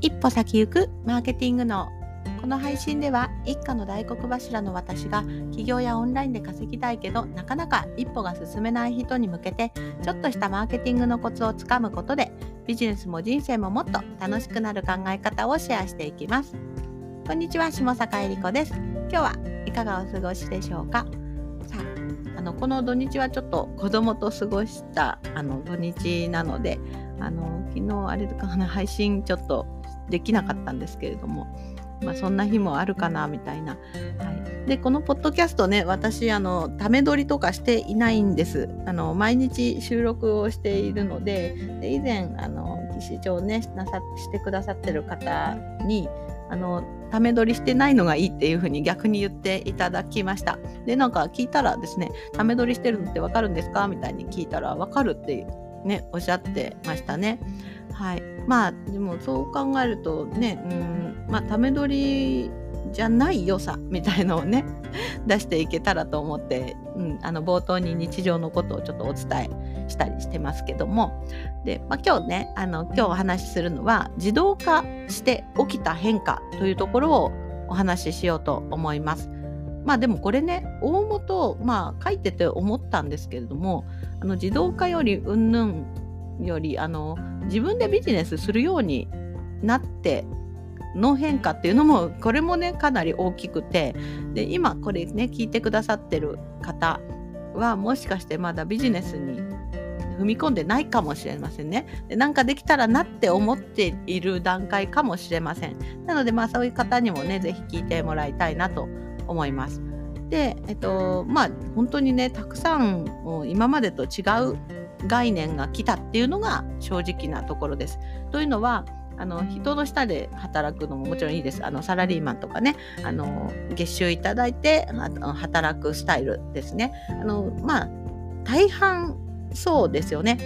一歩先行くマーケティングのこの配信では一家の大黒柱の私が起業やオンラインで稼ぎたいけどなかなか一歩が進めない人に向けてちょっとしたマーケティングのコツをつかむことでビジネスも人生ももっと楽しくなる考え方をシェアしていきます。こんにちは下坂恵理子です。今日はいかがお過ごしでしょうか？さああのこの土日はちょっと子供と過ごしたあの土日なのであの昨日あれかな配信ちょっとできなかったんですけれども、まあ、そんな日もあるかなみたいな。はい、でこのポッドキャストね私あのため撮りとかしていないんですあの毎日収録をしているのでで以前あの記事ねなさしてくださってる方にあのため撮りしてないのがいいっていうふうに逆に言っていただきました。でなんか聞いたらですねため撮りしてるのってわかるんですか？みたいに聞いたらわかるってねおっしゃってましたね。はい、まあでもそう考えるとねうんまあため撮りじゃない良さみたいのをね 出していけたらと思って、うん、あの冒頭に日常のことをちょっとお伝えしたりしてますけどもで、まあ、今日ねあの今日お話しするのは自動化して起きた変化というところをお話ししようと思います。まあでもこれね大元まあ書いてて思ったんですけれどもあの自動化よりうんぬんよりあの自分でビジネスするようになっての変化っていうのもこれもねかなり大きくてで今これね聞いてくださってる方はもしかしてまだビジネスに踏み込んでないかもしれませんね。でなんかできたらなって思っている段階かもしれません。なのでまあそういう方にもね是非聞いてもらいたいなと思います。でえっとまあ本当にねたくさん今までと違う概念が来たっていうのが正直なところです。というのはあの人の下で働くのももちろんいいです。あのサラリーマンとかねあの月収いただいて働くスタイルですね。あのまあ大半そうですよね。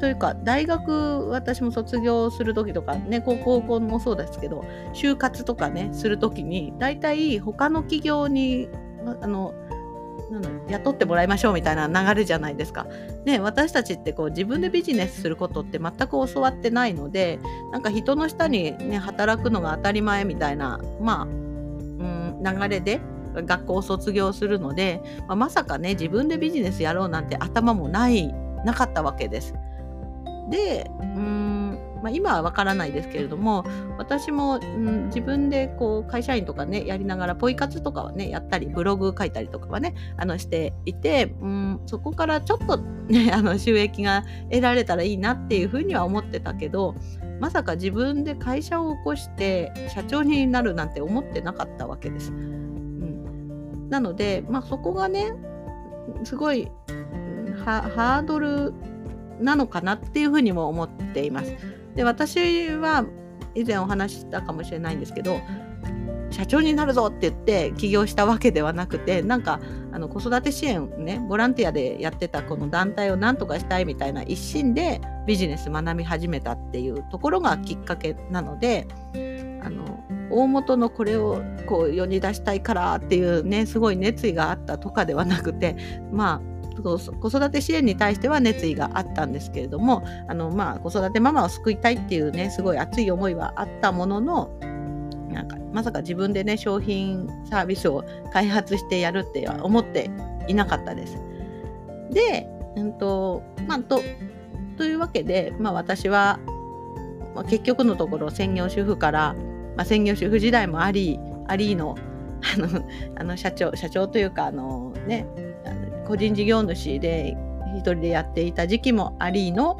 というか大学私も卒業する時とかね高校もそうですけど就活とかねする時に大体他の企業にあの雇ってもらいましょうみたいな流れじゃないですか。ね、私たちってこう自分でビジネスすることって全く教わってないのでなんか人の下に、ね、働くのが当たり前みたいな、まあ、うん流れで学校を卒業するので、まあ、まさかね自分でビジネスやろうなんて頭もないなかったわけです。でうんまあ、今はわからないですけれども私も、うん、自分でこう会社員とかねやりながらポイ活とかはねやったりブログ書いたりとかはねあのしていて、うん、そこからちょっと、ね、あの収益が得られたらいいなっていうふうには思ってたけどまさか自分で会社を起こして社長になるなんて思ってなかったわけです。うん、なので、まあ、そこがねすごいハードルなのかなっていうふうにも思っています。で私は以前お話したかもしれないんですけど社長になるぞって言って起業したわけではなくてなんかあの子育て支援ねボランティアでやってたこの団体を何とかしたいみたいな一心でビジネス学び始めたっていうところがきっかけなのであの大元のこれをこう世に出したいからっていうねすごい熱意があったとかではなくてまあ子育て支援に対しては熱意があったんですけれどもあの、まあ、子育てママを救いたいっていうねすごい熱い思いはあったもののなんかまさか自分でね商品サービスを開発してやるっては思っていなかったです。で、うんとまあ、とというわけで、まあ、私は、まあ、結局のところ専業主婦から、まあ、専業主婦時代もありありのあのあの社長社長というかあのね個人事業主で一人でやっていた時期もありの、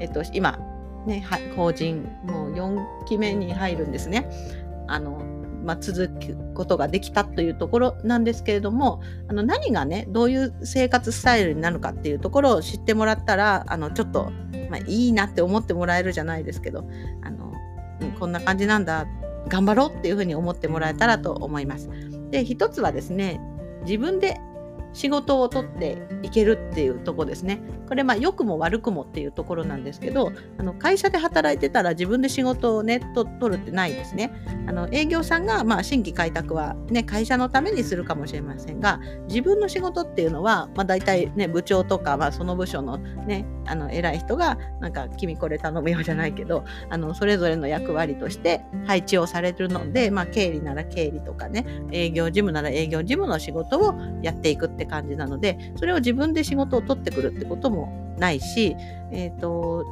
えっと、今、ね、法人もう4期目に入るんですね。あのまあ、続くことができたというところなんですけれどもあの何がねどういう生活スタイルになるかっていうところを知ってもらったらあのちょっと、まあ、いいなって思ってもらえるじゃないですけどあの、うん、こんな感じなんだ頑張ろうっていうふうに思ってもらえたらと思います。で一つはですね自分で仕事を取っていけるっていうとこですね。これまあ良くも悪くもっていうところなんですけどあの会社で働いてたら自分で仕事をねと取るってないですね。あの営業さんがまあ新規開拓は、ね、会社のためにするかもしれませんが自分の仕事っていうのは、まあ、大体、ね、部長とか、まあ、その部署の,、ね、あの偉い人がなんか君これ頼むようじゃないけどあのそれぞれの役割として配置をされるので、まあ、経理なら経理とかね営業事務なら営業事務の仕事をやっていくって感じなのでそれを自分で仕事を取ってくるってこともないし、えーと、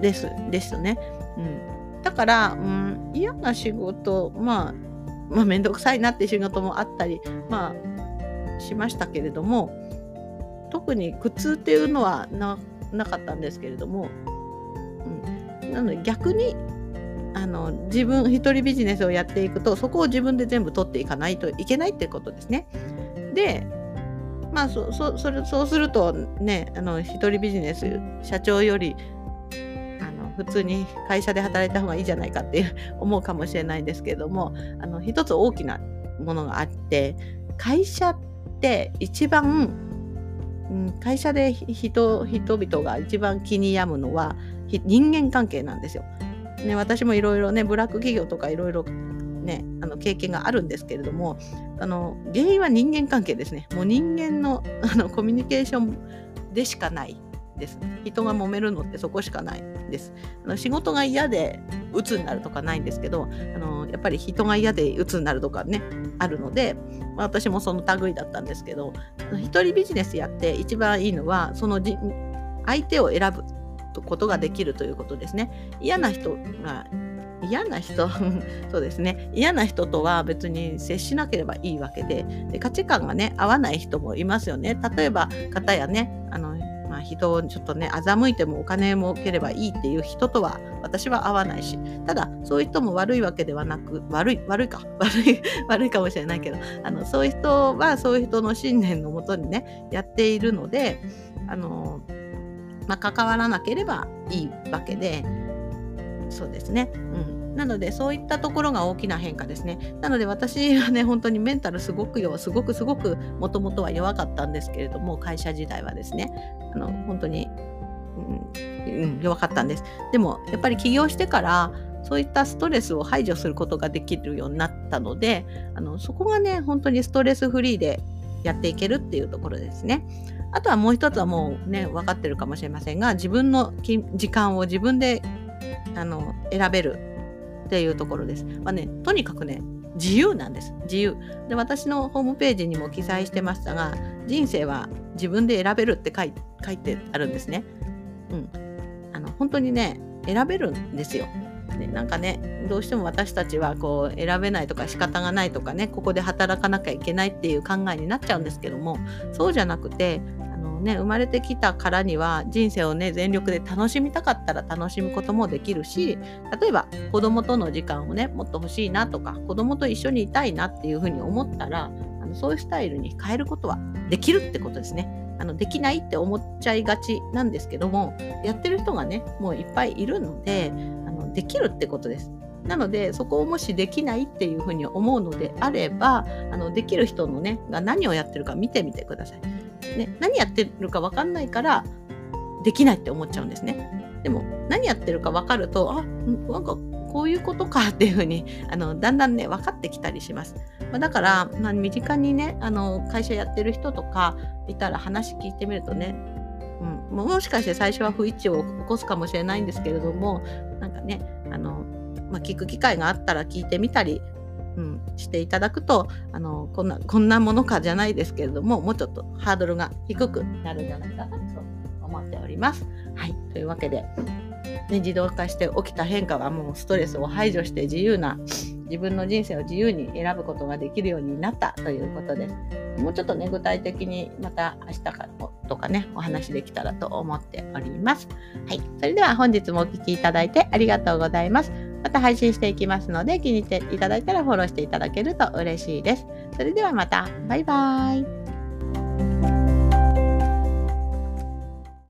ですですよね。うん、だから、うん、嫌な仕事まあまあ面倒くさいなって仕事もあったりまあしましたけれども特に苦痛っていうのはななかったんですけれども、うん、なので逆にあの自分一人ビジネスをやっていくとそこを自分で全部取っていかないといけないってことですね。でまあそそそれそうするとねあの一人ビジネス社長よりあの普通に会社で働いた方がいいじゃないかって 思うかもしれないんですけれどもあの一つ大きなものがあって会社って一番、うん、会社で人人々が一番気に病むのは人間関係なんですよ。ね、私もいろいろねブラック企業とかいろいろねあの経験があるんですけれどもあの原因は人間関係ですねもう人間のあのコミュニケーションでしかないです。人が揉めるのってそこしかないです。あの仕事が嫌で鬱になるとかないんですけどあのやっぱり人が嫌で鬱になるとかねあるので、まあ、私もその類だったんですけど一人ビジネスやって一番いいのはその相手を選ぶことができるということですね。嫌な人が嫌な人 そうですね。嫌な人とは別に接しなければいいわけでで価値観がね合わない人もいますよね。例えば方やねあの、人をちょっとね欺いてもお金儲ければいいっていう人とは私は合わないしただそういう人も悪いわけではなく悪い悪いか 悪い悪いかもしれないけどあのそういう人はそういう人の信念のもとにねやっているのであのまあ、関わらなければいいわけでそうですね。うんなのでそういったところが大きな変化ですね。なので私はね本当にメンタルすごくよすごくすごくもともとは弱かったんですけれども会社時代はですねあの本当に、うん、うん、弱かったんです。でもやっぱり起業してからそういったストレスを排除することができるようになったのであのそこがね本当にストレスフリーでやっていけるっていうところですね。あとはもう一つはもうね分かってるかもしれませんが自分の時間を自分であの選べるっていうところです。まあね、とにかくね自由なんです自由で私のホームページにも記載してましたが人生は自分で選べるって書い書いてあるんですね。うん、あの本当にね選べるんですよ。ね、なんかねどうしても私たちはこう選べないとか仕方がないとかねここで働かなきゃいけないっていう考えになっちゃうんですけどもそうじゃなくてね、生まれてきたからには人生をね全力で楽しみたかったら楽しむこともできるし例えば子供との時間をねもっと欲しいなとか子供と一緒にいたいなっていうふうに思ったらあのそういうスタイルに変えることはできるってことですね。あのできないって思っちゃいがちなんですけどもやってる人がねもういっぱいいるのであのできるってことです。なのでそこをもしできないっていうふうに思うのであればあのできる人のねが何をやってるか見てみてください。ね、何やってるか分かんないからできないって思っちゃうんですね。でも何やってるか分かるとあなんかこういうことかっていうふうにあのだんだんね分かってきたりします。まあ、だから、まあ、身近にねあの会社やってる人とかいたら話聞いてみるとねうん、もしかして最初は不一致を起こすかもしれないんですけれどもなんかねあの、まあ、聞く機会があったら聞いてみたり、うん、していただくとあのこんなこんなものかじゃないですけれどももうちょっとハードルが低くなるんじゃないかなと思っております。はい、というわけで、ね、自動化して起きた変化はもうストレスを排除して自由な自分の人生を自由に選ぶことができるようになったということです。もうちょっとね、具体的にまた明日からとかね、お話できたらと思っております。はい。それでは本日もお聴きいただいてありがとうございます。また配信していきますので、気に入っていただいたらフォローしていただけると嬉しいです。それではまた。バイバイ。